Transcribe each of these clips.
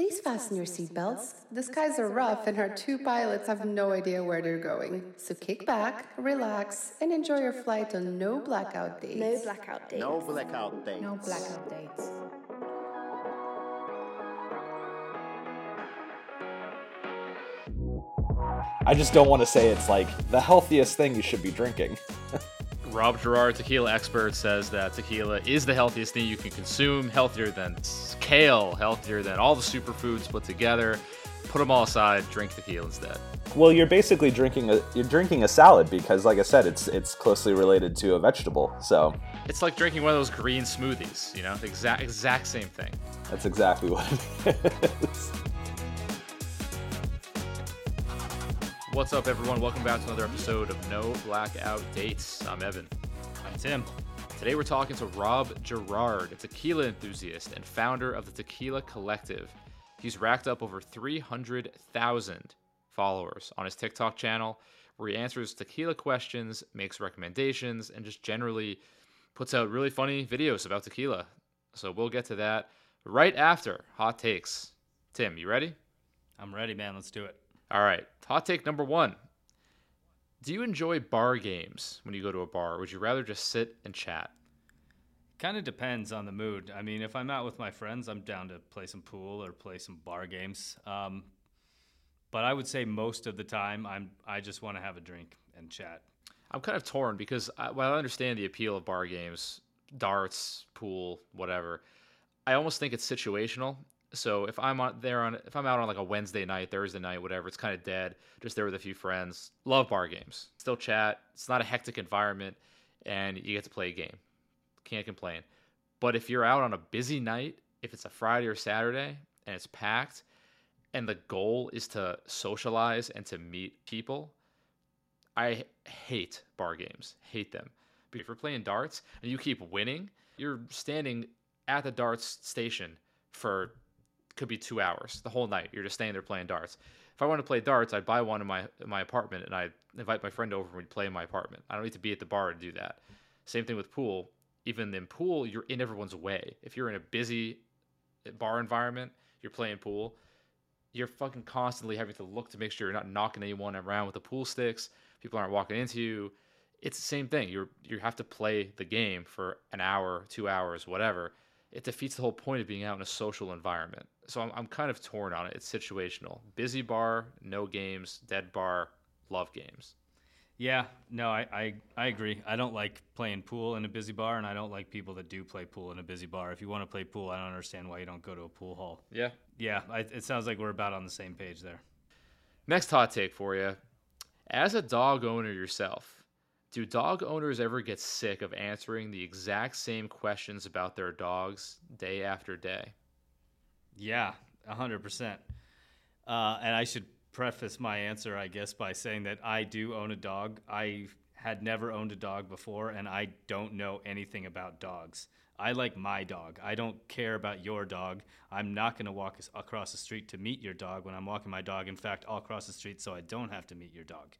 Please fasten your seatbelts. The skies are rough and our two pilots have no idea where they're going. So kick back, relax, and enjoy your flight on no blackout days. No blackout dates. No blackout dates. No blackout dates. I just don't want to say it's like the healthiest thing you should be drinking. Rob Gerard, tequila expert, says that tequila is the healthiest thing you can consume, healthier than kale, healthier than all the superfoods put together. Put them all aside, drink tequila instead. Well, you're basically drinking a you're drinking a salad because, like I said, it's it's closely related to a vegetable. So It's like drinking one of those green smoothies, you know, exact exact same thing. that's exactly what it is. What's up, everyone? Welcome back to another episode of No Blackout Dates. I'm Evan. I'm Tim. Today we're talking to Rob Gerard, a tequila enthusiast and founder of the Tequila Collective. He's racked up over 300,000 followers on his TikTok channel, where he answers tequila questions, makes recommendations, and just generally puts out really funny videos about tequila. So we'll get to that right after Hot Takes. Tim, you ready? I'm ready, man. Let's do it. All right. Hot take number one. Do you enjoy bar games when you go to a bar? Would you rather just sit and chat? Kind of depends on the mood. I mean, if I'm out with my friends, I'm down to play some pool or play some bar games. Um, but I would say most of the time, I'm I just want to have a drink and chat. I'm kind of torn because I, while I understand the appeal of bar games, darts, pool, whatever, I almost think it's situational. So if I'm on there on if I'm out on like a Wednesday night, Thursday night, whatever, it's kind of dead. Just there with a few friends. Love bar games. Still chat. It's not a hectic environment, and you get to play a game. Can't complain. But if you're out on a busy night, if it's a Friday or Saturday and it's packed, and the goal is to socialize and to meet people, I hate bar games. Hate them. But if you're playing darts and you keep winning, you're standing at the darts station for could be two hours the whole night. You're just staying there playing darts. If I want to play darts, I'd buy one in my in my apartment and I invite my friend over and we'd play in my apartment. I don't need to be at the bar to do that. Same thing with pool. Even in pool, you're in everyone's way. If you're in a busy eh, bar environment, you're playing pool, you're fucking constantly having to look to make sure you're not knocking anyone around with the pool sticks. People aren't walking into you. It's the same thing. You're you have to play the game for an hour, two hours, whatever. It defeats the whole point of being out in a social environment. So I'm, I'm kind of torn on it. It's situational. Busy bar, no games. Dead bar, love games. Yeah, no, I, I, I agree. I don't like playing pool in a busy bar, and I don't like people that do play pool in a busy bar. If you want to play pool, I don't understand why you don't go to a pool hall. Yeah. Yeah, I, it sounds like we're about on the same page there. Next hot take for you. As a dog owner yourself, do dog owners ever get sick of answering the exact same questions about their dogs day after day? Yeah, 100%. Uh, and I should preface my answer, I guess, by saying that I do own a dog. I had never owned a dog before, and I don't know anything about dogs. I like my dog. I don't care about your dog. I'm not going to walk across the street to meet your dog when I'm walking my dog. In fact, I'll cross the street so I don't have to meet your dog.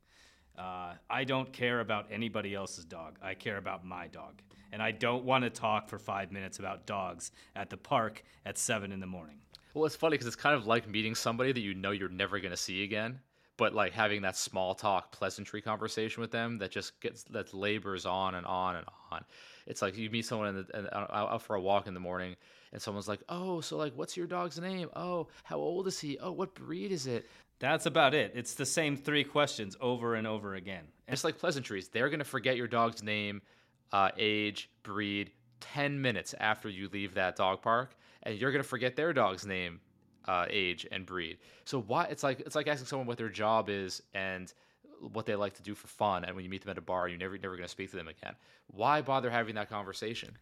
Uh, I don't care about anybody else's dog. I care about my dog. And I don't want to talk for five minutes about dogs at the park at seven in the morning. Well, it's funny because it's kind of like meeting somebody that you know you're never going to see again, but like having that small talk, pleasantry conversation with them that just gets that labors on and on and on. It's like you meet someone in the, in, out out for a walk in the morning, and someone's like, "Oh, so like, what's your dog's name? Oh, how old is he? Oh, what breed is it?" That's about it. It's the same three questions over and over again. And it's like pleasantries. They're going to forget your dog's name, uh, age, breed, 10 minutes after you leave that dog park, and you're going to forget their dog's name, uh, age, and breed. So why it's like it's like asking someone what their job is and what they like to do for fun, and when you meet them at a bar, you're never never going to speak to them again. Why bother having that conversation?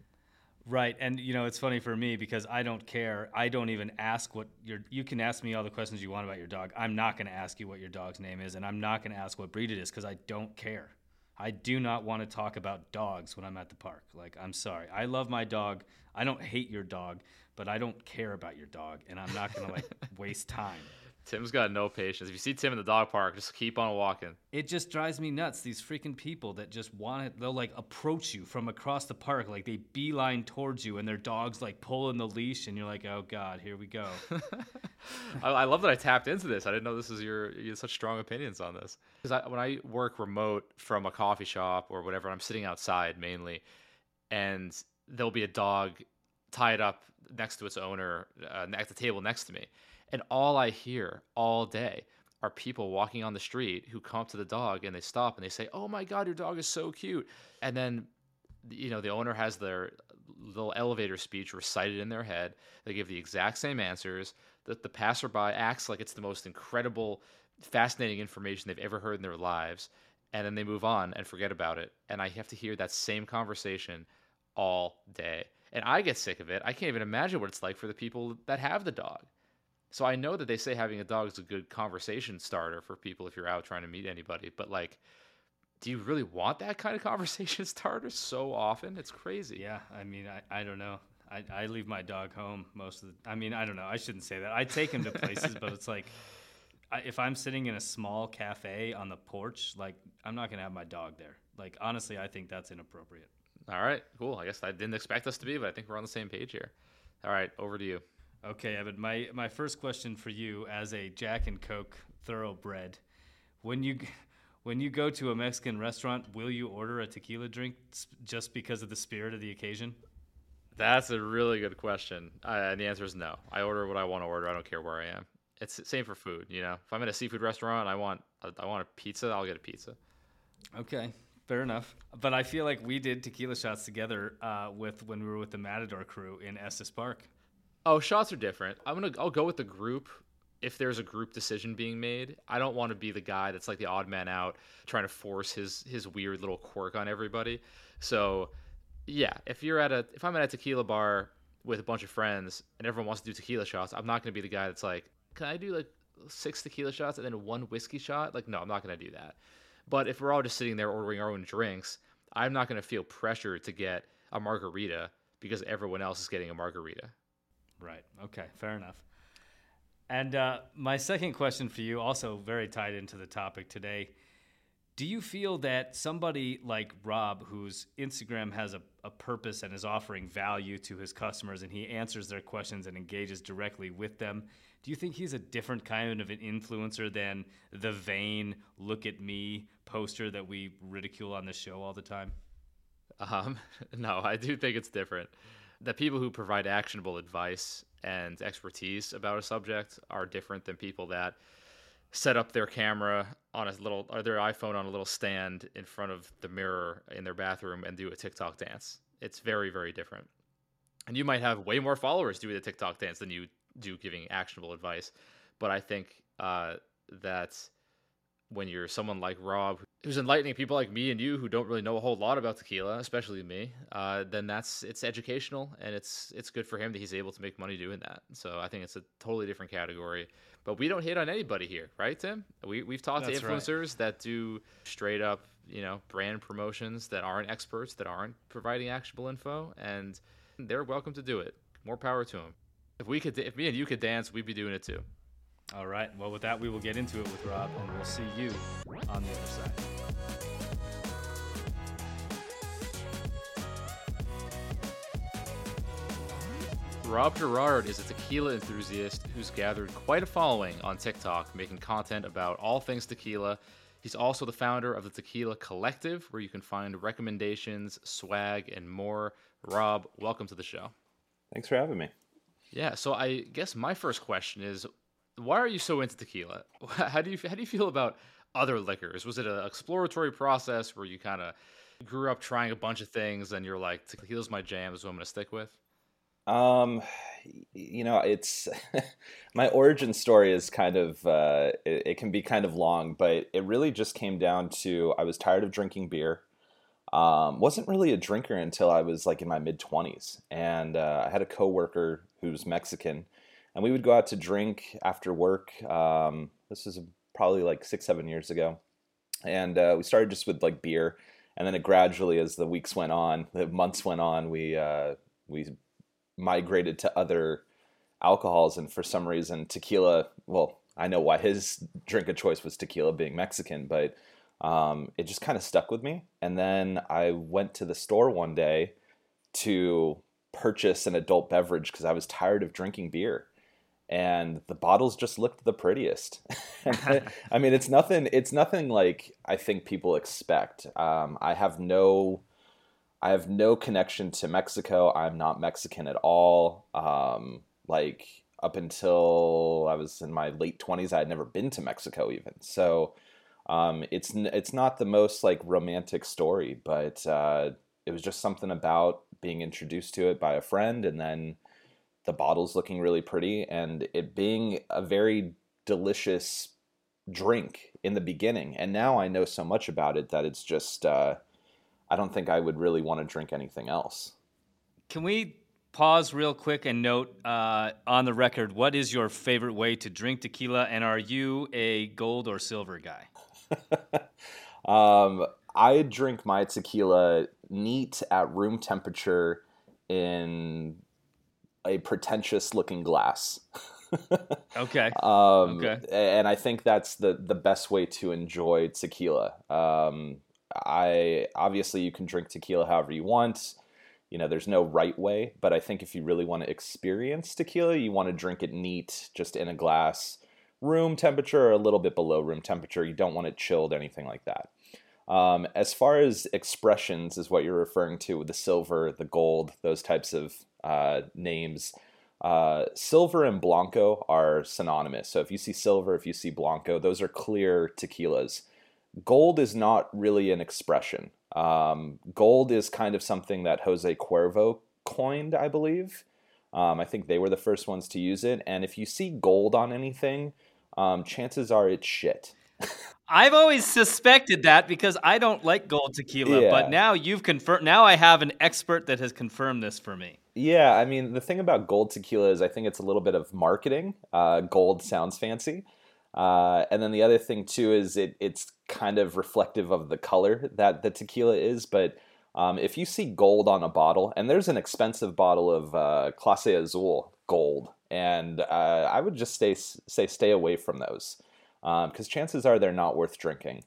Right, and you know it's funny for me because I don't care. I don't even ask what your. You can ask me all the questions you want about your dog. I'm not going to ask you what your dog's name is, and I'm not going to ask what breed it is because I don't care. I do not want to talk about dogs when I'm at the park. Like, I'm sorry. I love my dog. I don't hate your dog, but I don't care about your dog, and I'm not going to like waste time. Tim's got no patience. If you see Tim in the dog park, just keep on walking. It just drives me nuts. These freaking people that just want it, they'll like approach you from across the park, like they beeline towards you, and their dog's like pulling the leash, and you're like, oh god, here we go. I, I, love that I tapped into this. I didn't know this is your you had such strong opinions on this. Because when I work remote from a coffee shop or whatever, I'm sitting outside mainly, and there'll be a dog tied up next to its owner uh, at the table next to me and all I hear all day are people walking on the street who come up to the dog and they stop and they say, "Oh my god, your dog is so cute." And then you know, the owner has their little elevator speech recited in their head. They give the exact same answers. That the passerby acts like it's the most incredible, fascinating information they've ever heard in their lives, and then they move on and forget about it. And I have to hear that same conversation all day. And I get sick of it. I can't even imagine what it's like for the people that have the dog. So I know that they say having a dog is a good conversation starter for people if you're out trying to meet anybody, but like do you really want that kind of conversation starter so often? It's crazy. Yeah, I mean, I, I don't know. I, I leave my dog home most of the I mean, I don't know. I shouldn't say that. I take him to places, but it's like I, if I'm sitting in a small cafe on the porch, like I'm not going to have my dog there. Like honestly, I think that's inappropriate. All right, cool. I guess I didn't expect us to be, but I think we're on the same page here. All right, over to you. Okay, Evan. My my first question for you, as a Jack and Coke thoroughbred, when you when you go to a Mexican restaurant, will you order a tequila drink just because of the spirit of the occasion? That's a really good question, uh, and the answer is no. I order what I want to order. I don't care where I am. It's the same for food. You know, if I'm at a seafood restaurant, I want I want a pizza. I'll get a pizza. Okay, fair enough. But I feel like we did tequila shots together uh, with when we were with the Matador crew in Estes Park. Oh, shots are different. I'm gonna I'll go with the group if there's a group decision being made. I don't want to be the guy that's like the odd man out trying to force his his weird little quirk on everybody. So yeah, if you're at a if I'm at a tequila bar with a bunch of friends and everyone wants to do tequila shots, I'm not gonna be the guy that's like, can I do like six tequila shots and then one whiskey shot? Like, no, I'm not gonna do that. But if we're all just sitting there ordering our own drinks, I'm not gonna feel pressure to get a margarita because everyone else is getting a margarita. Right. Okay. Fair enough. And uh, my second question for you, also very tied into the topic today. Do you feel that somebody like Rob, whose Instagram has a, a purpose and is offering value to his customers and he answers their questions and engages directly with them, do you think he's a different kind of an influencer than the vain look at me poster that we ridicule on the show all the time? Um, no, I do think it's different that people who provide actionable advice and expertise about a subject are different than people that set up their camera on a little or their iPhone on a little stand in front of the mirror in their bathroom and do a TikTok dance. It's very very different. And you might have way more followers doing the TikTok dance than you do giving actionable advice, but I think uh, that when you're someone like Rob, who's enlightening people like me and you who don't really know a whole lot about tequila, especially me, uh, then that's it's educational and it's it's good for him that he's able to make money doing that. So I think it's a totally different category. But we don't hit on anybody here, right, Tim? We we've talked that's to influencers right. that do straight up, you know, brand promotions that aren't experts, that aren't providing actionable info, and they're welcome to do it. More power to them. If we could, if me and you could dance, we'd be doing it too. All right. Well, with that, we will get into it with Rob, and we'll see you on the other side. Rob Girard is a tequila enthusiast who's gathered quite a following on TikTok, making content about all things tequila. He's also the founder of the Tequila Collective, where you can find recommendations, swag, and more. Rob, welcome to the show. Thanks for having me. Yeah, so I guess my first question is why are you so into tequila? How do you how do you feel about other liquors? Was it an exploratory process where you kind of grew up trying a bunch of things and you're like tequila's my jam, is what I'm gonna stick with? Um, you know, it's my origin story is kind of uh, it, it, can be kind of long, but it really just came down to I was tired of drinking beer. Um, wasn't really a drinker until I was like in my mid twenties, and uh, I had a coworker who's Mexican and we would go out to drink after work. Um, this was probably like six, seven years ago, and uh, we started just with like beer, and then it gradually, as the weeks went on, the months went on, we uh, we migrated to other alcohols, and for some reason, tequila. Well, I know why his drink of choice was tequila, being Mexican, but um, it just kind of stuck with me. And then I went to the store one day to purchase an adult beverage because I was tired of drinking beer. And the bottles just looked the prettiest. I mean, it's nothing. It's nothing like I think people expect. Um, I have no, I have no connection to Mexico. I'm not Mexican at all. Um, like up until I was in my late 20s, I had never been to Mexico even. So um, it's it's not the most like romantic story, but uh, it was just something about being introduced to it by a friend and then the bottles looking really pretty and it being a very delicious drink in the beginning. And now I know so much about it that it's just uh, I don't think I would really want to drink anything else. Can we pause real quick and note uh, on the record what is your favorite way to drink tequila and are you a gold or silver guy? um, I drink my tequila neat at room temperature in a pretentious looking glass. okay. Um, okay. And I think that's the the best way to enjoy tequila. Um, I obviously you can drink tequila however you want. You know, there's no right way, but I think if you really want to experience tequila, you want to drink it neat, just in a glass room temperature or a little bit below room temperature. You don't want it chilled, anything like that. Um, as far as expressions, is what you're referring to the silver, the gold, those types of uh, names. Uh, silver and blanco are synonymous. So if you see silver, if you see blanco, those are clear tequilas. Gold is not really an expression. Um, gold is kind of something that Jose Cuervo coined, I believe. Um, I think they were the first ones to use it. And if you see gold on anything, um, chances are it's shit. I've always suspected that because I don't like gold tequila, yeah. but now you've confirmed. Now I have an expert that has confirmed this for me. Yeah, I mean the thing about gold tequila is I think it's a little bit of marketing. Uh, gold sounds fancy, uh, and then the other thing too is it it's kind of reflective of the color that the tequila is. But um, if you see gold on a bottle, and there's an expensive bottle of uh, Clase Azul gold, and uh, I would just stay say stay away from those because um, chances are they're not worth drinking.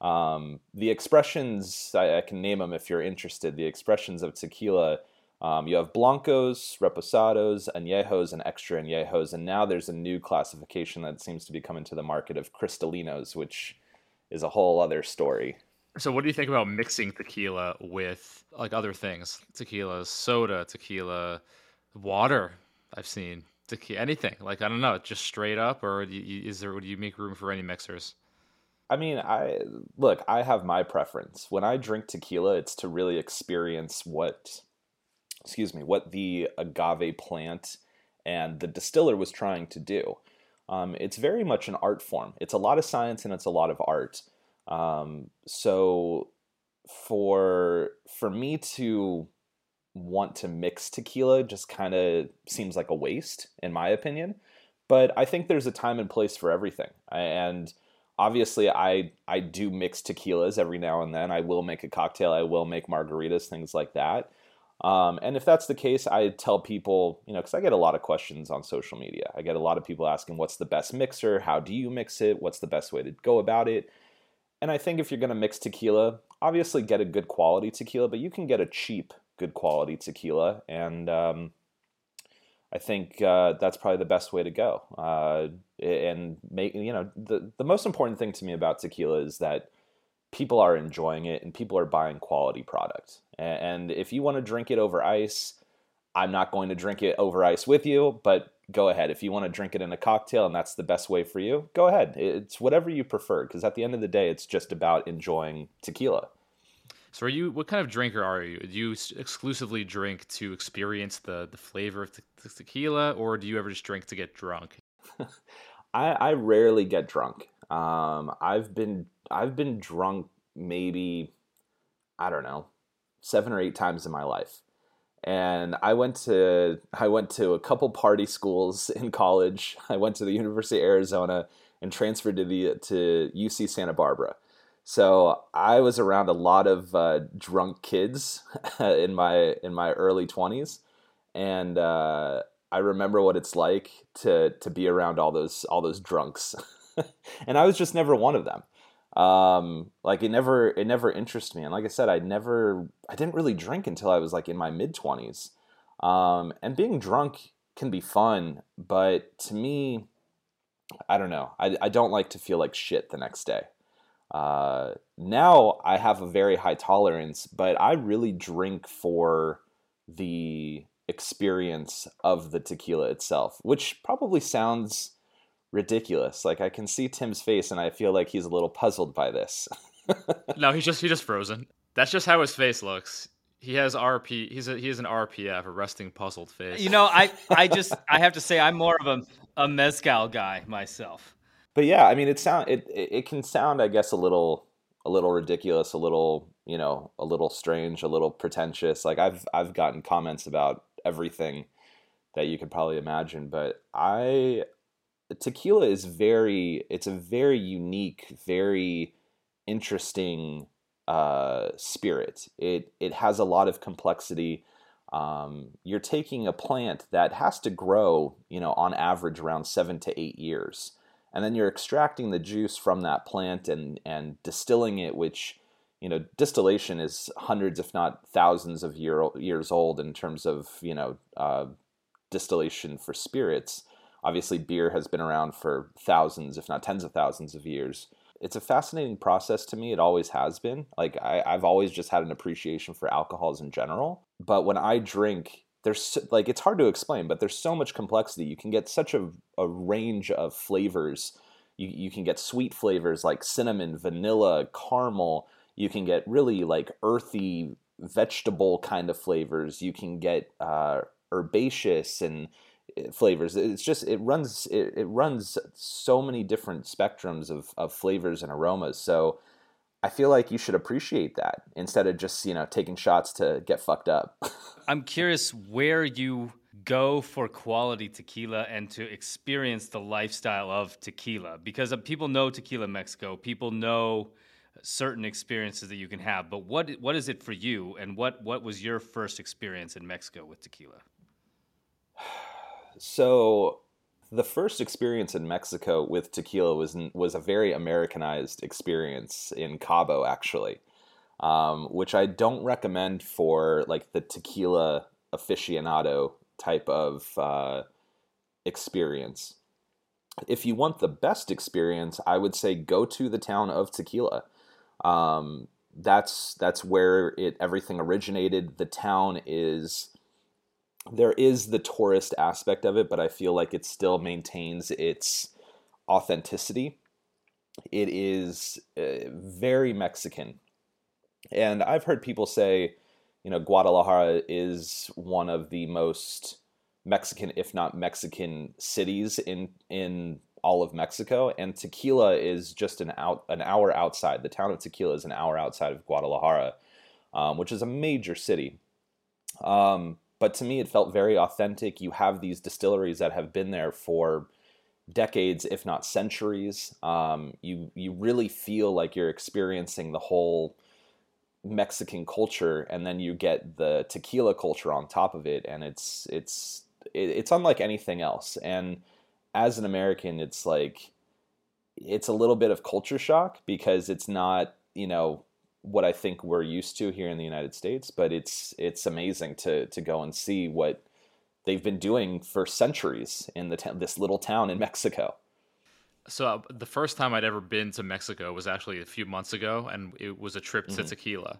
Um, the expressions I, I, can name them if you're interested. The expressions of tequila. Um, you have blancos, reposados, añejos, and extra añejos, and now there's a new classification that seems to be coming to the market of cristalinos, which is a whole other story. So, what do you think about mixing tequila with like other things? Tequila, soda, tequila, water. I've seen tequila, anything. Like I don't know, just straight up, or is there? Would you make room for any mixers? I mean, I look. I have my preference. When I drink tequila, it's to really experience what, excuse me, what the agave plant and the distiller was trying to do. Um, it's very much an art form. It's a lot of science and it's a lot of art. Um, so for for me to want to mix tequila just kind of seems like a waste, in my opinion. But I think there's a time and place for everything. And obviously, I I do mix tequilas every now and then. I will make a cocktail. I will make margaritas, things like that. Um, and if that's the case, I tell people, you know, because I get a lot of questions on social media. I get a lot of people asking, what's the best mixer? How do you mix it? What's the best way to go about it? And I think if you're going to mix tequila, obviously get a good quality tequila, but you can get a cheap good quality tequila, and um, I think uh, that's probably the best way to go. Uh, and make you know the the most important thing to me about tequila is that people are enjoying it and people are buying quality product. And if you want to drink it over ice, I'm not going to drink it over ice with you, but go ahead. If you want to drink it in a cocktail and that's the best way for you, go ahead. It's whatever you prefer because at the end of the day, it's just about enjoying tequila. So, are you what kind of drinker are you? Do you exclusively drink to experience the the flavor of the tequila, or do you ever just drink to get drunk? I, I rarely get drunk. Um, I've been I've been drunk maybe I don't know seven or eight times in my life, and I went to I went to a couple party schools in college. I went to the University of Arizona and transferred to the to UC Santa Barbara. So I was around a lot of uh, drunk kids in my in my early twenties, and uh, I remember what it's like to to be around all those all those drunks, and I was just never one of them. Um, like it never it never interested me, and like I said, I never I didn't really drink until I was like in my mid twenties. Um, and being drunk can be fun, but to me, I don't know. I I don't like to feel like shit the next day. Uh, now I have a very high tolerance, but I really drink for the experience of the tequila itself, which probably sounds ridiculous. Like I can see Tim's face and I feel like he's a little puzzled by this. no, he's just he's just frozen. That's just how his face looks. He has RP. He's a he has an RPF, a resting puzzled face. You know, I I just I have to say I'm more of a a mezcal guy myself. But yeah, I mean, it sound it it can sound, I guess, a little a little ridiculous, a little you know, a little strange, a little pretentious. Like I've I've gotten comments about everything that you could probably imagine, but I tequila is very it's a very unique, very interesting uh, spirit. It it has a lot of complexity. Um, you're taking a plant that has to grow, you know, on average around seven to eight years, and then you're extracting the juice from that plant and and distilling it, which you know distillation is hundreds, if not thousands, of year years old in terms of you know uh, distillation for spirits. Obviously, beer has been around for thousands, if not tens of thousands of years. It's a fascinating process to me. It always has been. Like, I, I've always just had an appreciation for alcohols in general. But when I drink, there's like, it's hard to explain, but there's so much complexity. You can get such a, a range of flavors. You, you can get sweet flavors like cinnamon, vanilla, caramel. You can get really like earthy, vegetable kind of flavors. You can get uh, herbaceous and flavors. It's just it runs it, it runs so many different spectrums of, of flavors and aromas. So I feel like you should appreciate that instead of just you know taking shots to get fucked up. I'm curious where you go for quality tequila and to experience the lifestyle of tequila because uh, people know tequila Mexico. People know certain experiences that you can have, but what what is it for you and what what was your first experience in Mexico with tequila? So the first experience in Mexico with tequila was was a very Americanized experience in Cabo, actually, um, which I don't recommend for like the tequila aficionado type of uh, experience. If you want the best experience, I would say go to the town of Tequila. Um, that's that's where it everything originated. The town is there is the tourist aspect of it, but I feel like it still maintains its authenticity. It is uh, very Mexican. And I've heard people say, you know, Guadalajara is one of the most Mexican, if not Mexican, cities in in all of Mexico. And Tequila is just an out an hour outside. The town of Tequila is an hour outside of Guadalajara, um, which is a major city. Um, but to me, it felt very authentic. You have these distilleries that have been there for decades, if not centuries. Um, you you really feel like you're experiencing the whole Mexican culture, and then you get the tequila culture on top of it, and it's it's it's unlike anything else. And as an American, it's like it's a little bit of culture shock because it's not you know what I think we're used to here in the United States, but it's it's amazing to to go and see what they've been doing for centuries in the t- this little town in Mexico. So uh, the first time I'd ever been to Mexico was actually a few months ago, and it was a trip to mm-hmm. Tequila.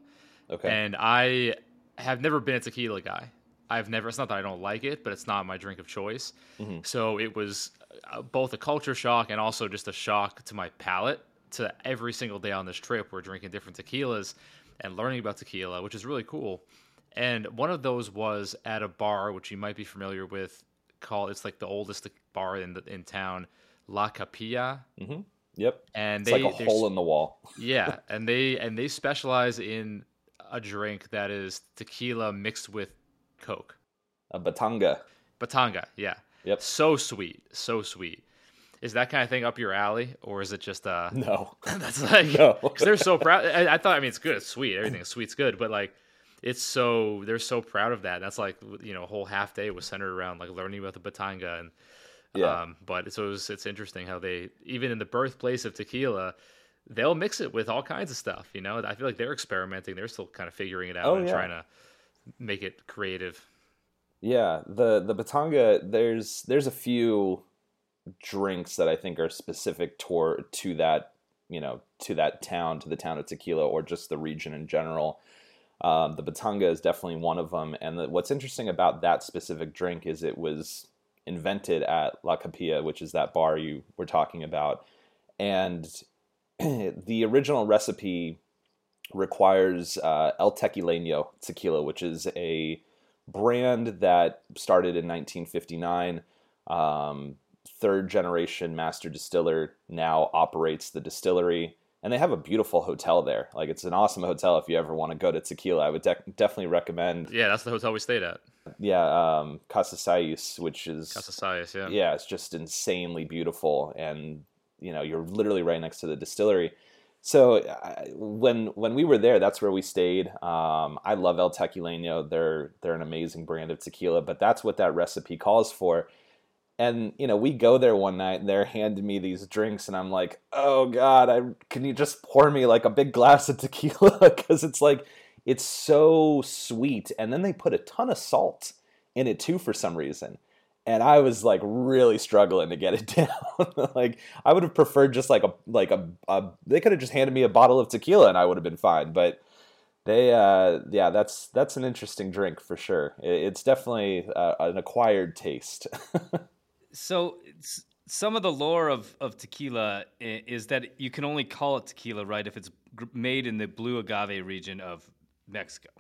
Okay. And I have never been a tequila guy. I've never. It's not that I don't like it, but it's not my drink of choice. Mm-hmm. So it was uh, both a culture shock and also just a shock to my palate to every single day on this trip, we're drinking different tequilas and learning about tequila, which is really cool. And one of those was at a bar, which you might be familiar with, called it's like the oldest bar in the, in town, La Capilla. Mm-hmm. Yep. And it's they, like a hole in the wall. yeah, and they and they specialize in a drink that is tequila mixed with Coke. A batanga. Batanga, yeah. Yep. So sweet, so sweet. Is that kind of thing up your alley, or is it just uh? No, that's like no. Because they're so proud. I, I, thought. I mean, it's good. It's sweet. Everything is sweet's good. But like, it's so they're so proud of that. That's like you know, a whole half day was centered around like learning about the Batanga and Yeah. um, but so it was, it's interesting how they even in the birthplace of tequila, they'll mix it with all kinds of stuff. You know, I feel like they're experimenting. They're still kind of figuring it out Oh, and yeah. trying to make it creative. Yeah, the the Batanga, there's there's a few drinks that I think are specific toward to that, you know, to that town, to the town of Tequila, or just the region in general. Um, the Batanga is definitely one of them. And the, what's interesting about that specific drink is it was invented at La Capilla, which is that bar you were talking about. And the original recipe requires uh, El Tequileño tequila, which is a brand that started in 1959. Um, third generation master distiller now operates the distillery, and they have a beautiful hotel there. Like it's an awesome hotel if you ever want to go to tequila. I would de- definitely recommend. Yeah, that's the hotel we stayed at, Yeah, um, Casa Sais, which is Casa Salles. Yeah. yeah, it's just insanely beautiful, and you know you're literally right next to the distillery. So I, when when we were there, that's where we stayed. Um, I love El Tequileño; they're they're an amazing brand of tequila, but that's what that recipe calls for. And you know, we go there one night, and they're handing me these drinks, and I'm like, "Oh God, I can you just pour me like a big glass of tequila?" Because it's like it's so sweet, and then they put a ton of salt in it too for some reason and I was like really struggling to get it down. like I would have preferred just like a like a, a they could have just handed me a bottle of tequila and I would have been fine. But they uh yeah that's that's an interesting drink for sure. It's definitely uh, an acquired taste. So some of the lore of, of tequila is that you can only call it tequila, right, if it's made in the blue agave region of Mexico.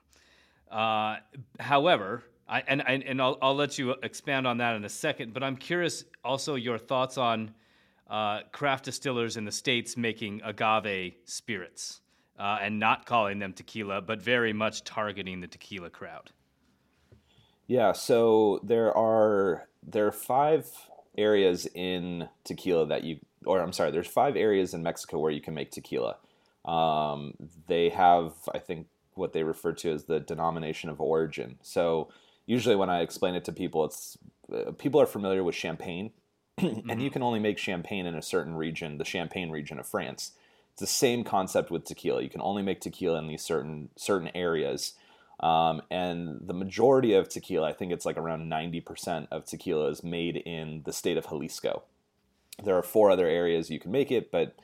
Uh, however, I, and, and, I'll, I'll let you expand on that in a second, but I'm curious also your thoughts on uh, craft distillers in the States making agave spirits uh, and not calling them tequila, but very much targeting the tequila crowd. Yeah, so there are there are five areas in tequila that you or I'm sorry, there's five areas in Mexico where you can make tequila. Um, they have I think what they refer to as the denomination of origin. So usually when I explain it to people, it's uh, people are familiar with champagne, and you can only make champagne in a certain region, the Champagne region of France. It's the same concept with tequila. You can only make tequila in these certain certain areas. Um, and the majority of tequila, I think it's like around 90% of tequila is made in the state of Jalisco. There are four other areas you can make it, but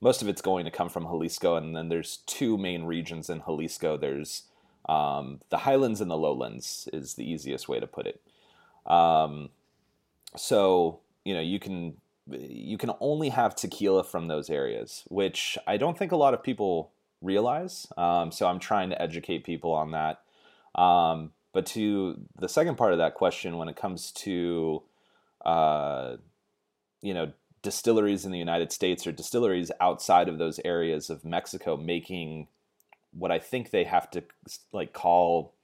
most of it's going to come from Jalisco. And then there's two main regions in Jalisco. There's um, the highlands and the lowlands is the easiest way to put it. Um, so you know you can you can only have tequila from those areas, which I don't think a lot of people realize. Um, so I'm trying to educate people on that. Um, but to the second part of that question, when it comes to uh, you know distilleries in the United States or distilleries outside of those areas of Mexico making what I think they have to like call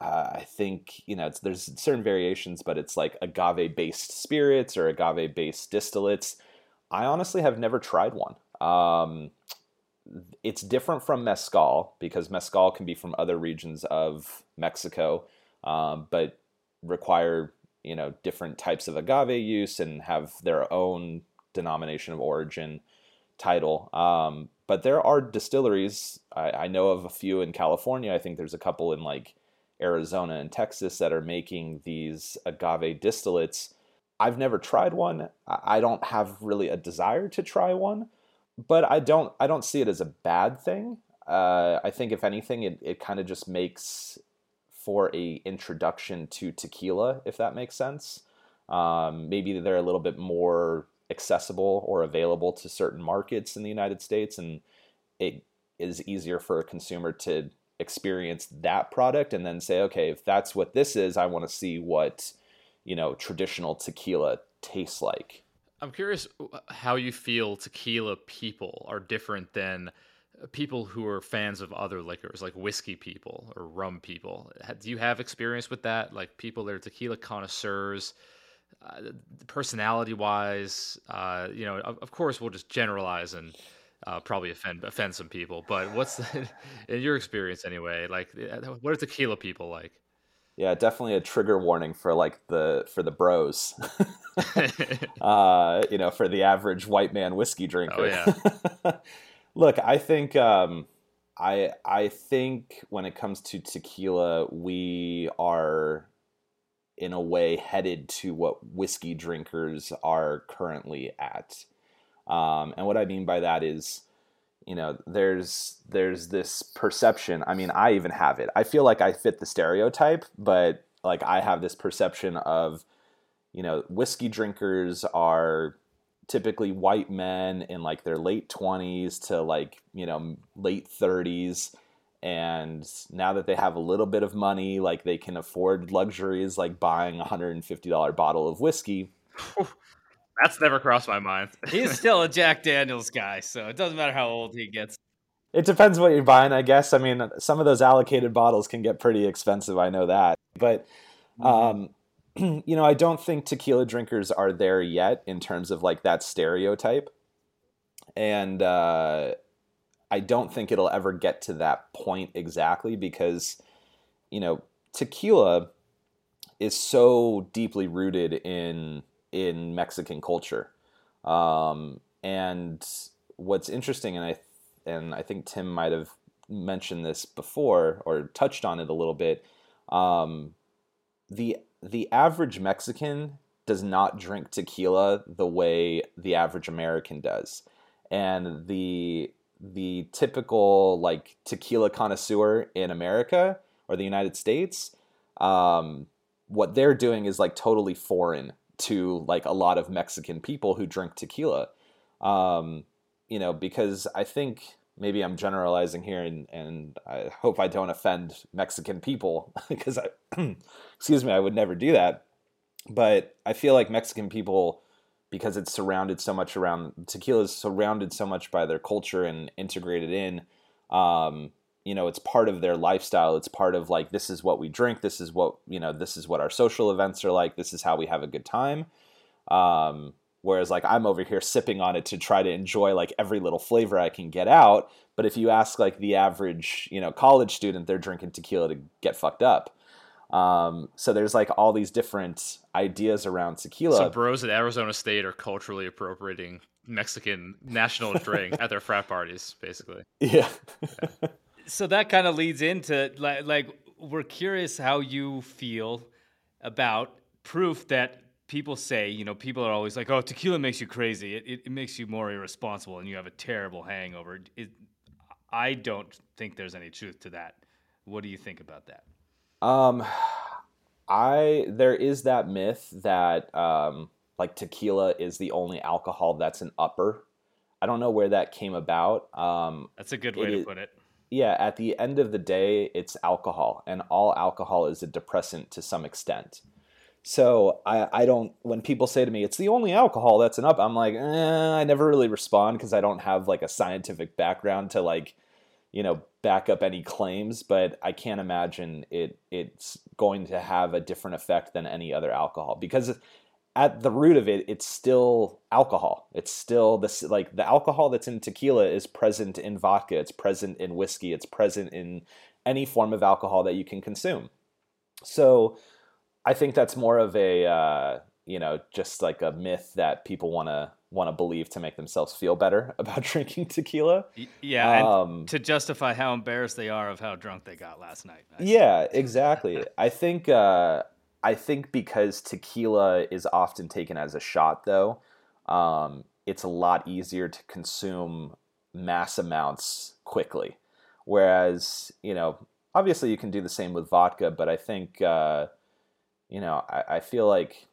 uh, I think you know there's certain variations, but it's like agave based spirits or agave based distillates. I honestly have never tried one. Um, it's different from mezcal because mezcal can be from other regions of Mexico, um, but require you know different types of agave use and have their own denomination of origin title. Um, but there are distilleries. I, I know of a few in California. I think there's a couple in like Arizona and Texas that are making these agave distillates. I've never tried one. I I don't have really a desire to try one, but I don't I don't see it as a bad thing. Uh, I think if anything, it, it kind of just makes for a introduction to tequila, if that makes sense. Um, maybe they're a little bit more accessible or available to certain markets in the United States, and it is easier for a consumer to experience that product and then say, okay, if that's what this is, I want to see what you know traditional tequila tastes like. I'm curious how you feel tequila people are different than people who are fans of other liquors, like whiskey people or rum people. Do you have experience with that? Like people that are tequila connoisseurs, uh, personality wise, uh, you know, of, of course, we'll just generalize and uh, probably offend offend some people. But what's the, in your experience anyway? Like, uh, what are tequila people like? Yeah, definitely a trigger warning for like the for the bros. uh, you know, for the average white man whiskey drinker. Oh yeah. Look, I think um, I I think when it comes to tequila, we are in a way headed to what whiskey drinkers are currently at. Um, and what I mean by that is, you know, there's there's this perception. I mean, I even have it. I feel like I fit the stereotype, but like I have this perception of, you know, whiskey drinkers are typically white men in like their late 20s to like, you know, late 30s and now that they have a little bit of money, like they can afford luxuries like buying a $150 bottle of whiskey. That's never crossed my mind. He's still a Jack Daniels guy, so it doesn't matter how old he gets. It depends what you're buying, I guess. I mean, some of those allocated bottles can get pretty expensive. I know that, but um, you know, I don't think tequila drinkers are there yet in terms of like that stereotype, and uh, I don't think it'll ever get to that point exactly because, you know, tequila is so deeply rooted in in Mexican culture. Um, and what's interesting, and I and I think Tim might have mentioned this before or touched on it a little bit. Um, the the average Mexican does not drink tequila the way the average American does, and the the typical like tequila connoisseur in America or the United States, um, what they're doing is like totally foreign to like a lot of Mexican people who drink tequila. Um, you know, because I think maybe I'm generalizing here, and, and I hope I don't offend Mexican people because I, excuse me, I would never do that. But I feel like Mexican people, because it's surrounded so much around tequila is surrounded so much by their culture and integrated in. Um, you know, it's part of their lifestyle. It's part of like this is what we drink. This is what you know. This is what our social events are like. This is how we have a good time. Um, Whereas like I'm over here sipping on it to try to enjoy like every little flavor I can get out. But if you ask like the average, you know, college student, they're drinking tequila to get fucked up. Um, so there's like all these different ideas around tequila. So bros at Arizona State are culturally appropriating Mexican national drink at their frat parties, basically. Yeah. So that kind of leads into like, like we're curious how you feel about proof that people say, you know, people are always like, "Oh, tequila makes you crazy. It, it, it makes you more irresponsible, and you have a terrible hangover." It, I don't think there's any truth to that. What do you think about that? Um, I there is that myth that um, like tequila is the only alcohol that's an upper. I don't know where that came about. Um, that's a good way to put it. Yeah, at the end of the day, it's alcohol, and all alcohol is a depressant to some extent. So I, I don't when people say to me it's the only alcohol that's an up, I'm like, eh, I never really respond because I don't have like a scientific background to like, you know, back up any claims. But I can't imagine it it's going to have a different effect than any other alcohol because at the root of it, it's still alcohol. It's still this like the alcohol that's in tequila is present in vodka. It's present in whiskey. It's present in any form of alcohol that you can consume. So I think that's more of a uh, you know just like a myth that people want to want to believe to make themselves feel better about drinking tequila. Yeah, um, to justify how embarrassed they are of how drunk they got last night. Yeah, exactly. I think uh, I think because tequila is often taken as a shot, though, um, it's a lot easier to consume mass amounts quickly. Whereas, you know, obviously you can do the same with vodka, but I think uh, you know, I, I feel like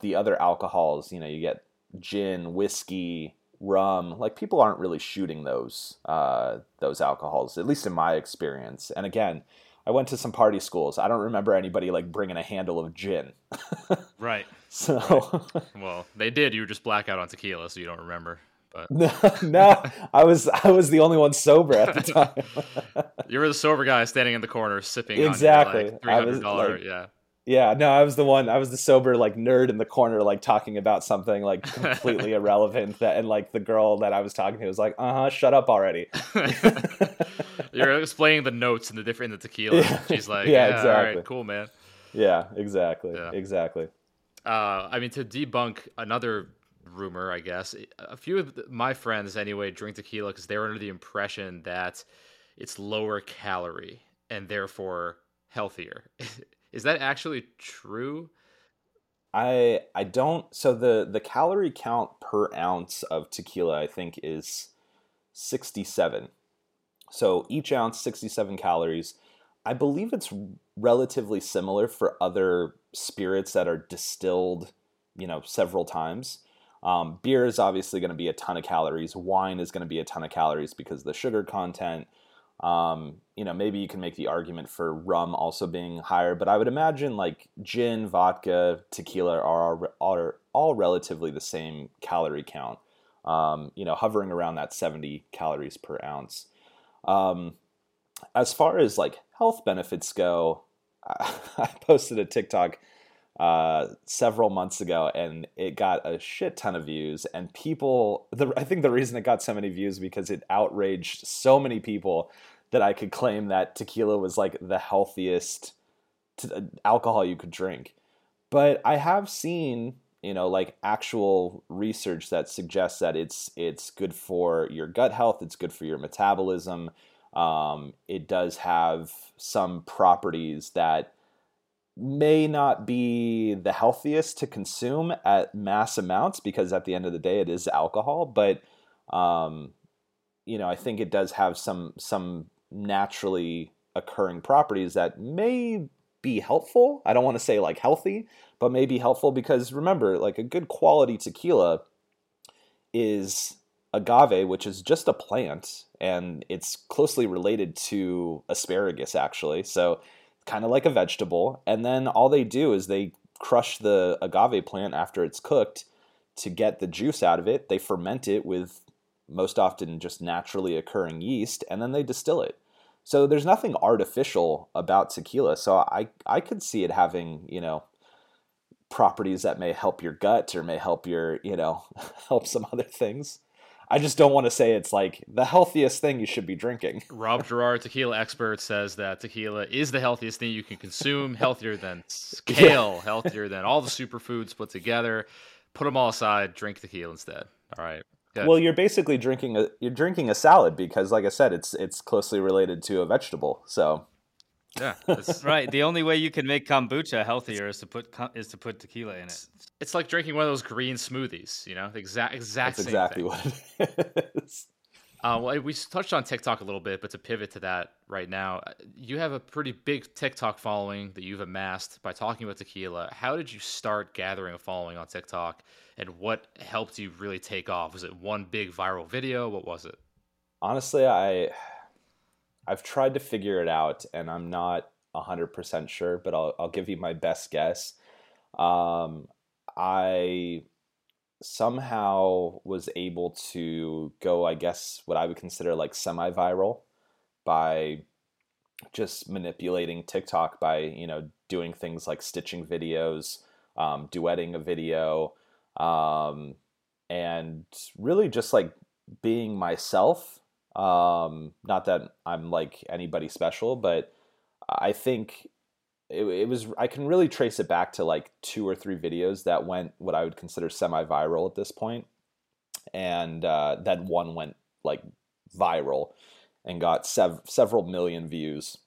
the other alcohols, you know, you get gin, whiskey, rum. Like people aren't really shooting those uh, those alcohols, at least in my experience. And again, I went to some party schools. I don't remember anybody like bringing a handle of gin. right. So, right. well, they did. You were just blackout on tequila, so you don't remember. But no, no, I was I was the only one sober at the time. you were the sober guy standing in the corner sipping exactly. on your like three hundred dollar, like, yeah Yeah, no, I was the one. I was the sober like nerd in the corner, like talking about something like completely irrelevant. That and like the girl that I was talking to was like, "Uh huh, shut up already." You're explaining the notes in the different in the tequila. Yeah. She's like, Yeah, yeah, exactly. right, cool, man. yeah, exactly, Yeah. exactly. Uh, I mean, to debunk another rumor, I guess a few of my friends anyway drink tequila because they're under the impression that it's lower calorie and therefore healthier. Is that actually true? I I don't. So the the calorie count per ounce of tequila, I think, is sixty seven. So each ounce, sixty seven calories. I believe it's relatively similar for other spirits that are distilled, you know, several times. Um, beer is obviously going to be a ton of calories. Wine is going to be a ton of calories because the sugar content. Um, you know, maybe you can make the argument for rum also being higher, but I would imagine like gin, vodka, tequila are are all relatively the same calorie count. Um, you know, hovering around that 70 calories per ounce. Um, as far as like health benefits go, I, I posted a TikTok uh, several months ago, and it got a shit ton of views. And people, the, I think the reason it got so many views because it outraged so many people that I could claim that tequila was like the healthiest t- alcohol you could drink. But I have seen, you know, like actual research that suggests that it's it's good for your gut health, it's good for your metabolism. Um, it does have some properties that may not be the healthiest to consume at mass amounts because at the end of the day it is alcohol but um, you know i think it does have some some naturally occurring properties that may be helpful. I don't want to say like healthy but may be helpful because remember like a good quality tequila is agave which is just a plant and it's closely related to asparagus actually. So kind of like a vegetable. And then all they do is they crush the agave plant after it's cooked to get the juice out of it. They ferment it with most often just naturally occurring yeast, and then they distill it. So there's nothing artificial about tequila. So I I could see it having you know properties that may help your gut or may help your you know help some other things. I just don't want to say it's like the healthiest thing you should be drinking. Rob Gerard, tequila expert, says that tequila is the healthiest thing you can consume, healthier than kale, healthier than all the superfoods put together. Put them all aside, drink tequila instead. All right. Good. Well, you're basically drinking a you're drinking a salad because, like I said, it's it's closely related to a vegetable. So yeah, it's, Right. The only way you can make kombucha healthier is to put is to put tequila in it. it's like drinking one of those green smoothies. You know, the exact exact that's same exactly thing. what it is. Uh, well, we touched on TikTok a little bit, but to pivot to that right now, uh, you have a pretty big TikTok following that you've amassed by talking about tequila. How did you start gathering a following on TikTok, and what helped you really take off? Was it one big viral video? What was it? Honestly, I I've tried to figure it out, and I'm not hundred percent sure, but I'll I'll give you my best guess. Um, I somehow was able to go, I guess, what I would consider like semi-viral by just manipulating TikTok by you know doing things like stitching videos, um, duetting a video, um, and really just like being myself. Um, not that I'm like anybody special, but I think it, it was I can really trace it back to like two or three videos that went what I would consider semi-viral at this point, and uh, that one went like viral and got sev- several million views.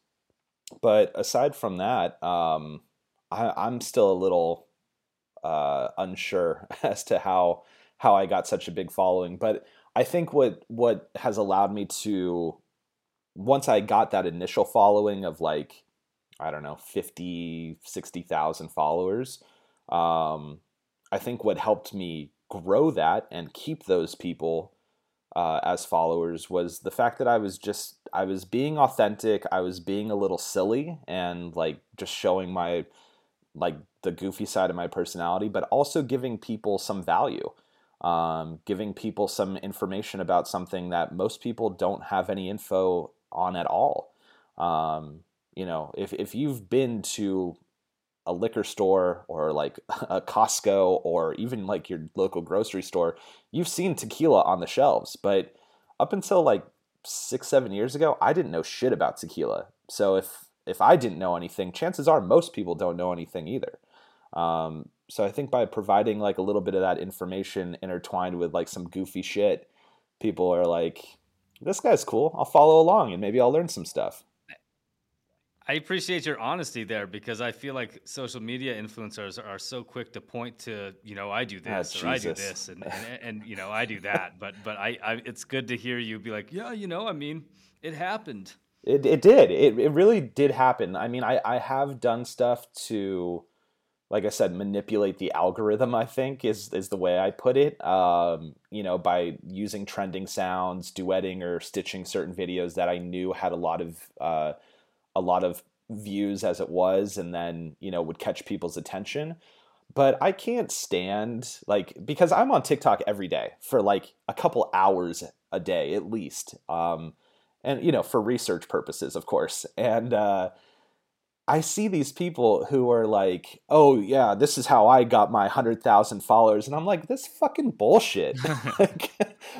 But aside from that, um, I, I'm still a little uh, unsure as to how how I got such a big following. But I think what what has allowed me to once I got that initial following of like I don't know 50 60,000 followers um, I think what helped me grow that and keep those people uh, as followers was the fact that I was just I was being authentic I was being a little silly and like just showing my like the goofy side of my personality but also giving people some value um, giving people some information about something that most people don't have any info on at all. Um, you know, if, if you've been to a liquor store or like a Costco or even like your local grocery store, you've seen tequila on the shelves. But up until like six, seven years ago, I didn't know shit about tequila. So if if I didn't know anything, chances are most people don't know anything either. Um, so I think by providing like a little bit of that information intertwined with like some goofy shit, people are like, this guy's cool. I'll follow along and maybe I'll learn some stuff. I appreciate your honesty there because I feel like social media influencers are so quick to point to, you know, I do Ah, this or I do this and, and, and you know, I do that. But but I, I it's good to hear you be like, yeah, you know, I mean, it happened. It, it did. It, it really did happen. I mean, I, I have done stuff to, like I said, manipulate the algorithm, I think is, is the way I put it. Um, you know, by using trending sounds, duetting or stitching certain videos that I knew had a lot of, uh, a lot of views as it was, and then, you know, would catch people's attention. But I can't stand, like, because I'm on TikTok every day for like a couple hours a day at least. Um, and you know for research purposes of course and uh, i see these people who are like oh yeah this is how i got my 100000 followers and i'm like this fucking bullshit. Like,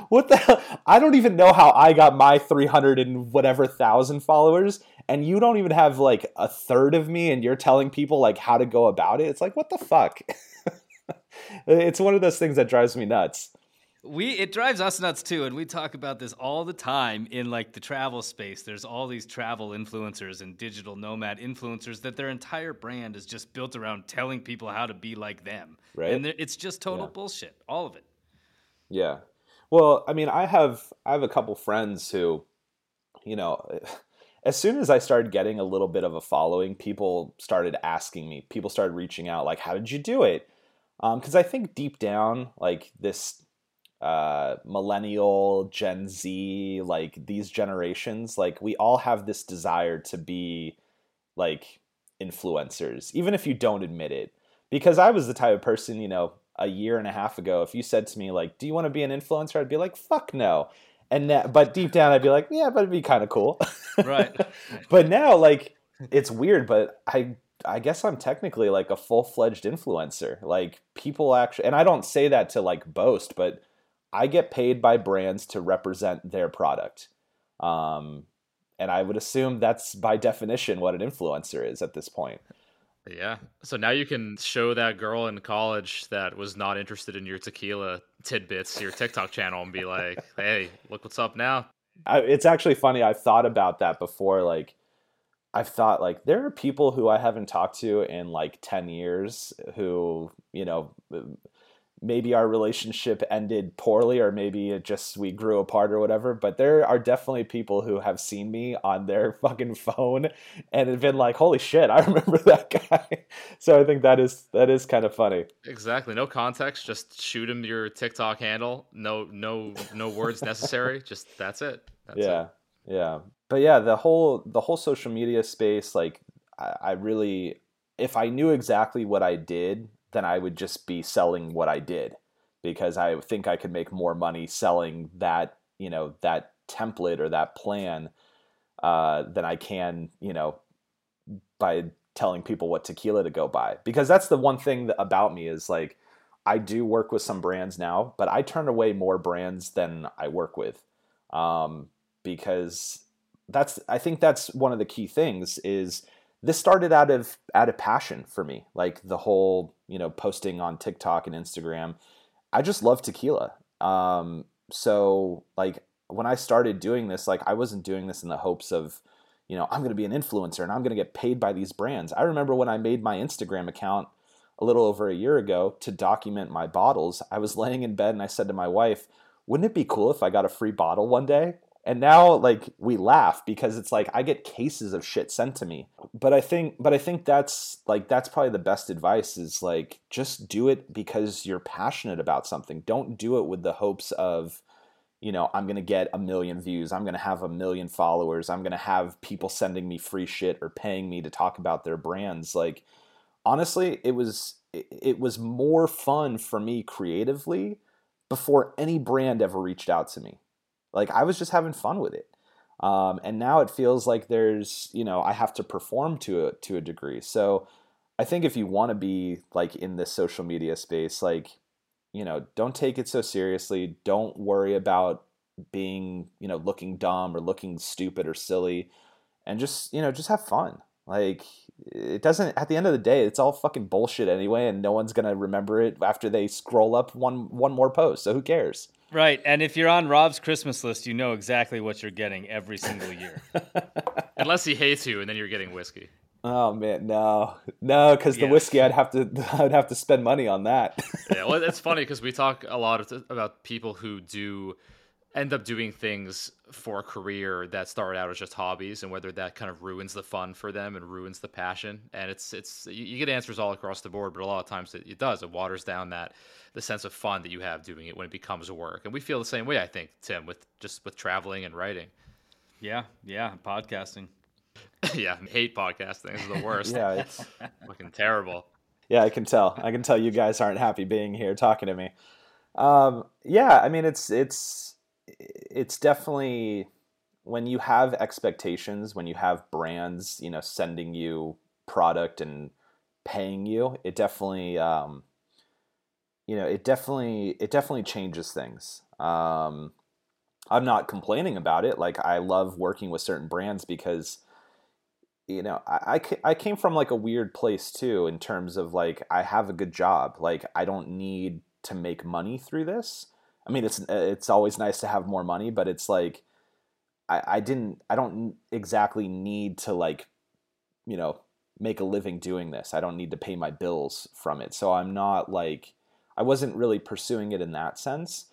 what the hell? I don't even know how i got my 300 and whatever thousand followers and you don't even have like a third of me and you're telling people like how to go about it? It's like what the fuck? It's one of those things that drives me nuts We it drives us nuts too, and we talk about this all the time in like the travel space. There's all these travel influencers and digital nomad influencers that their entire brand is just built around telling people how to be like them. Right. And it's just total Yeah. bullshit. All of it. Yeah. Well, I mean, I have I have a couple friends who, you know, as soon as I started getting a little bit of a following, people started asking me. People started reaching out, like, "How did you do it?" Um, because I think deep down, like this uh, millennial, Gen Z, like these generations, like we all have this desire to be like influencers, even if you don't admit it. Because I was the type of person, you know, a year and a half ago, if you said to me like, "Do you want to be an influencer?" I'd be like, "Fuck no." And that, but deep down, I'd be like, "Yeah, but it'd be kind of cool." Right. but now, like, it's weird, but I I guess I'm technically like a full fledged influencer. Like people actually, and I don't say that to like boast, but I get paid by brands to represent their product. Um, and I would assume that's by definition what an influencer is at this point. Yeah. So now you can show that girl in college that was not interested in your tequila tidbits, your TikTok channel, and be like, "Hey, look what's up now." I, it's actually funny. I've thought about that before. Like, I've thought like there are people who I haven't talked to in like ten years who you know maybe our relationship ended poorly or maybe it just we grew apart or whatever. But there are definitely people who have seen me on their fucking phone and have been like, "Holy shit, I remember that guy." so I think that is that is kind of funny. Exactly. No context. Just shoot him your TikTok handle. No, no, no words necessary. Just that's it. That's yeah It. yeah but yeah the whole the whole social media space like I, I really if i knew exactly what i did then i would just be selling what i did because i think i could make more money selling that you know that template or that plan uh, than i can you know by telling people what tequila to go buy. Because that's the one thing about me is like i do work with some brands now but i turn away more brands than i work with um, because that's I think that's one of the key things is this started out of out of passion for me like the whole you know posting on TikTok and Instagram. I just love tequila. Um, so like when I started doing this like I wasn't doing this in the hopes of you know I'm going to be an influencer and I'm going to get paid by these brands. I remember when I made my Instagram account a little over a year ago to document my bottles I was laying in bed and I said to my wife wouldn't it be cool if I got a free bottle one day? And now like we laugh because it's like I get cases of shit sent to me. But I think but I think that's like that's probably the best advice is like just do it because you're passionate about something. Don't do it with the hopes of you know, I'm going to get a million views. I'm going to have a million followers. I'm going to have people sending me free shit or paying me to talk about their brands. Like honestly, it was it, it was more fun for me creatively before any brand ever reached out to me. Like I was just having fun with it. Um, and now it feels like there's, you know, I have to perform to a to a degree. So I think if you want to be like in this social media space, like, you know, don't take it so seriously. Don't worry about being, you know, looking dumb or looking stupid or silly and just, you know, just have fun. Like, it doesn't, at the end of the day, it's all fucking bullshit anyway, and no one's going to remember it after they scroll up one, one more post. So who cares? Right. And if you're on Rob's Christmas list, you know exactly what you're getting every single year. Unless he hates you and then you're getting whiskey. Oh man, no, no, because the Yes. whiskey, I'd have to, I'd have to spend money on that. yeah, well, it's funny because we talk a lot of, about people who do end up doing things for a career that started out as just hobbies, and whether that kind of ruins the fun for them and ruins the passion. And it's it's you, you get answers all across the board, but a lot of times it, it does. It waters down that the sense of fun that you have doing it when it becomes work. And we feel the same way, I think, Tim, with just with traveling and writing. yeah. Yeah. Podcasting. yeah, I hate podcasting. This is the worst. yeah, it's, fucking terrible. yeah, I can tell. I can tell you guys aren't happy being here talking to me. Um, yeah, I mean, it's it's it's definitely when you have expectations, when you have brands, you know, sending you product and paying you, it definitely, um, you know, it definitely it definitely changes things. Um, I'm not complaining about it. Like I love working with certain brands because you know I, I, I came from like a weird place too in terms of like i have a good job like i don't need to make money through this i mean it's uh, it's always nice to have more money but it's like i, I didn't i don't exactly need to like you know make a living doing this. I don't need to pay my bills from it. So i'm not like i wasn't really pursuing it in that sense.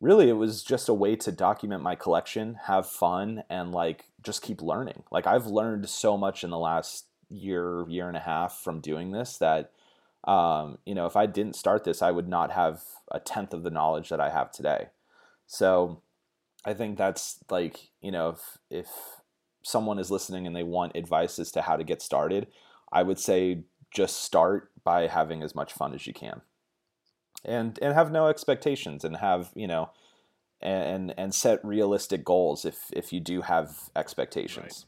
Really it was just a way to document my collection have fun and like just keep learning. Like i've learned so much in the last year year and a half from doing this that um, you know if i didn't start this i would not have a tenth of the knowledge that i have today. So i think that's like you know if if someone is listening and they want advice as to how to get started i would say just start by having as much fun as you can. And and have no expectations and have you know and and set realistic goals if if you do have expectations.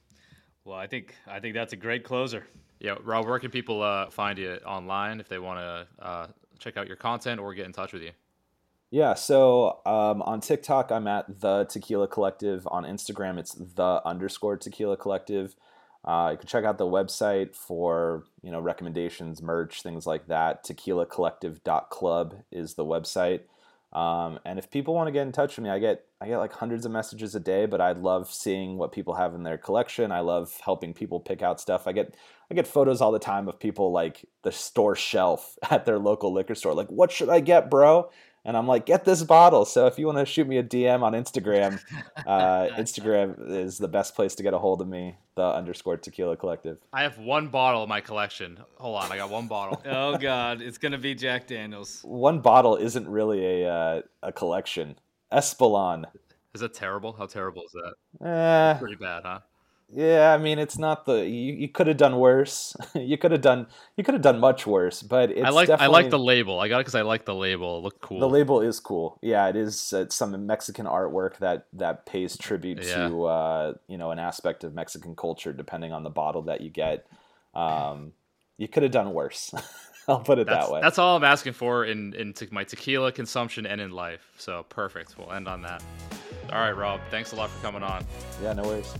Well, I think I think that's a great closer. Yeah, Rob, where can people uh, find you online if they want to uh, check out your content or get in touch with you? yeah so um, on tiktok i'm at the tequila collective. On instagram it's the underscore tequila collective. Uh, you can check out the website for you know recommendations merch things like that. Tequilacollective.club is the website um, and if people want to get in touch with me i get i get like hundreds of messages a day but i love seeing what people have in their collection. I love helping people pick out stuff. I get i get photos all the time of people like the store shelf at their local liquor store. Like what should i get bro and i'm like get this bottle so if you want to shoot me a dm on instagram uh, instagram is the best place to get a hold of me the underscore tequila collective I have one bottle in my collection. Hold on, I got one bottle. Oh God, it's gonna be Jack Daniels. one bottle isn't really a uh, a collection Espolon Is that terrible? How terrible is that? eh, Pretty bad, huh? Yeah, I mean it's not the you, you could have done worse. you could have done you could have done much worse, but it's I like I like the label. I got it because I like the label. It looked cool. the label is cool. Yeah, it is uh, some Mexican artwork that that pays tribute Yeah. to uh, you know an aspect of Mexican culture, depending on the bottle that you get. Um, you could have done worse. I'll put it that's, that way. that's all I'm asking for in in te- my tequila consumption and in life. So perfect. We'll end on that. All right, Rob. Thanks a lot for coming on. yeah, no worries.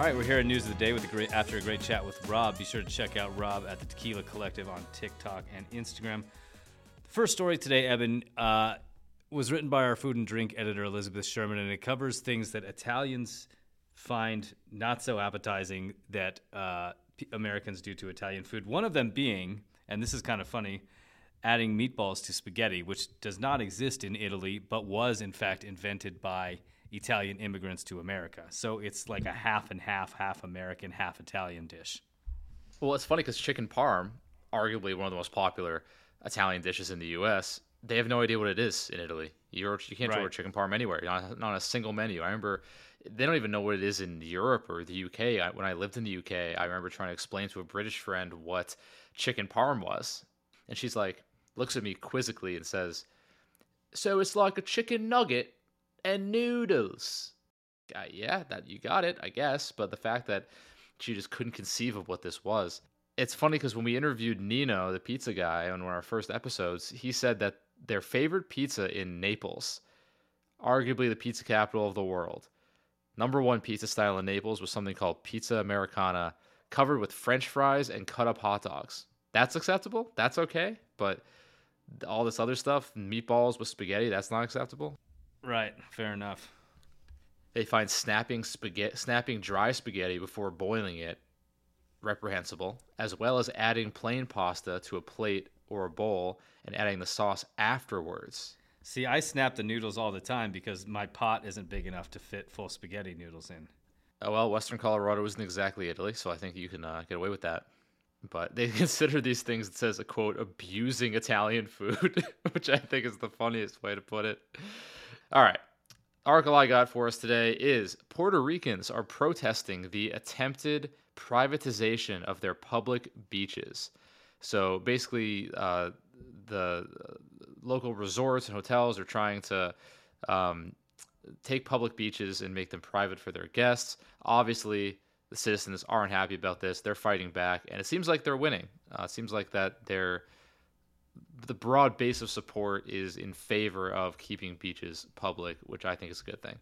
All right, we're here at News of the Day with a great after a great chat with Rob. Be sure to check out Rob at the Tequila Collective on TikTok and Instagram. The first story today, Evan, uh, was written by our food and drink editor Elizabeth Sherman, and it covers things that Italians find not so appetizing that uh, P- Americans do to Italian food. One of them being, and this is kind of funny, adding meatballs to spaghetti, which does not exist in Italy, but was in fact invented by Italian immigrants to America. So it's like a half and half, half American, half Italian dish. Well, it's funny because chicken parm, arguably one of the most popular Italian dishes in the U.S., they have no idea what it is in Italy. You're, you can't order chicken parm anywhere, not, not on a single menu. I remember they don't even know what it is in Europe or the UK. I, when I lived in the UK, I remember trying to explain to a British friend what chicken parm was. And she's like, looks at me quizzically and says, So it's like a chicken nugget and noodles. uh, yeah, that you got it, I guess. But the fact that she just couldn't conceive of what this was. It's funny because when we interviewed Nino, the pizza guy, on one of our first episodes, he said that their favorite pizza in Naples, arguably the pizza capital of the world, number one pizza style in Naples was something called pizza americana, covered with French fries and cut up hot dogs. That's acceptable. That's okay. But all this other stuff, meatballs with spaghetti, that's not acceptable. Right. Fair enough. They find snapping spaghetti, snapping dry spaghetti before boiling it reprehensible, as well as adding plain pasta to a plate or a bowl and adding the sauce afterwards. See, I snap the noodles all the time because my pot isn't big enough to fit full spaghetti noodles in. Oh, well, Western Colorado isn't exactly Italy, so I think you can uh, get away with that. But they consider these things, it says a quote, abusing Italian food, which I think is the funniest way to put it. All right. Article I got for us today is Puerto Ricans are protesting the attempted privatization of their public beaches. So basically, uh, the local resorts and hotels are trying to um, take public beaches and make them private for their guests. Obviously, the citizens aren't happy about this. They're fighting back, and it seems like they're winning. Uh, it seems like that they're the broad base of support is in favor of keeping beaches public, which I think is a good thing.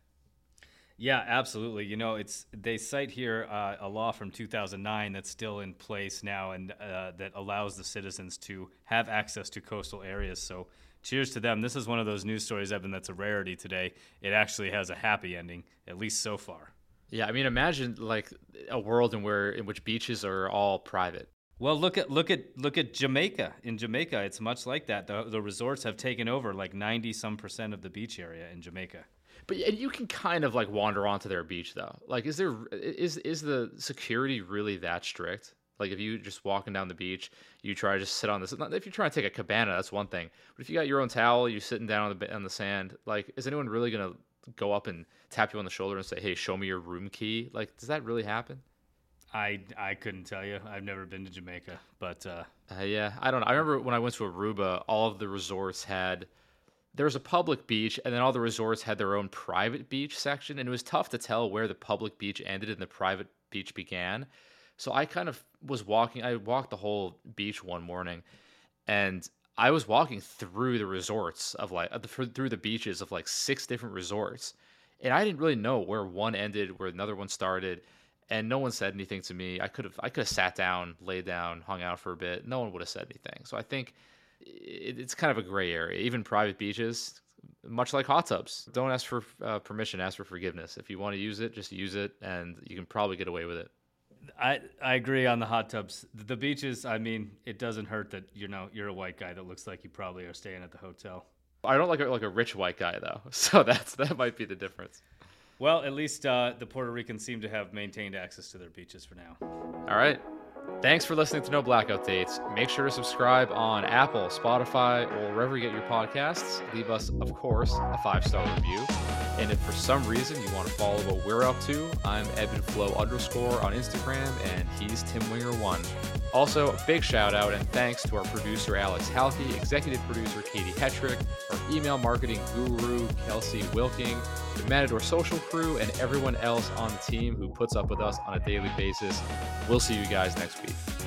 Yeah, absolutely. You know, it's they cite here uh, a law from 2009 that's still in place now, and uh, that allows the citizens to have access to coastal areas. So, cheers to them. This is one of those news stories, Evan, that's a rarity today. It actually has a happy ending, at least so far. Yeah, I mean, imagine like a world in where in which beaches are all private. Well, look at look at look at Jamaica. In Jamaica, it's much like that. The the resorts have taken over like 90 some percent of the beach area in Jamaica. But and you can kind of like wander onto their beach though. Like, is there is is the security really that strict? Like, if you just walking down the beach, you try to just sit on this. If you're trying to take a cabana, that's one thing. But if you got your own towel, you're sitting down on the on the sand. Like, is anyone really gonna go up and tap you on the shoulder and say, "Hey, show me your room key"? Like, does that really happen? I I couldn't tell you. I've never been to Jamaica, but uh, uh, yeah, I don't know. I remember when I went to Aruba, all of the resorts had there was a public beach, and then all the resorts had their own private beach section, and it was tough to tell where the public beach ended and the private beach began. So I kind of was walking. I walked the whole beach one morning, and I was walking through the resorts of like through the beaches of like six different resorts, and I didn't really know where one ended, where another one started and no one said anything to me. I could have I could have sat down, laid down, hung out for a bit. No one would have said anything. So I think it, it's kind of a gray area. Even private beaches, much like hot tubs, don't ask for uh, permission, ask for forgiveness. If you want to use it, just use it, and you can probably get away with it. I, I agree on the hot tubs. The beaches, I mean, it doesn't hurt that you know you're a white guy that looks like you probably are staying at the hotel. I don't like a, like a rich white guy though, so that's that might be the difference. Well, at least uh, the Puerto Ricans seem to have maintained access to their beaches for now. All right. Thanks for listening to No Blackout Dates. Make sure to subscribe on Apple, Spotify, or wherever you get your podcasts. Leave us, of course, a five star review. And if for some reason you want to follow what we're up to, I'm Flow underscore on Instagram, and he's Tim Wenger one. Also, a big shout out and thanks to our producer Alex Halkey, executive producer Katie Hetrick, our email marketing guru Kelsey Wilking, the Matador social crew, and everyone else on the team who puts up with us on a daily basis. We'll see you guys next week.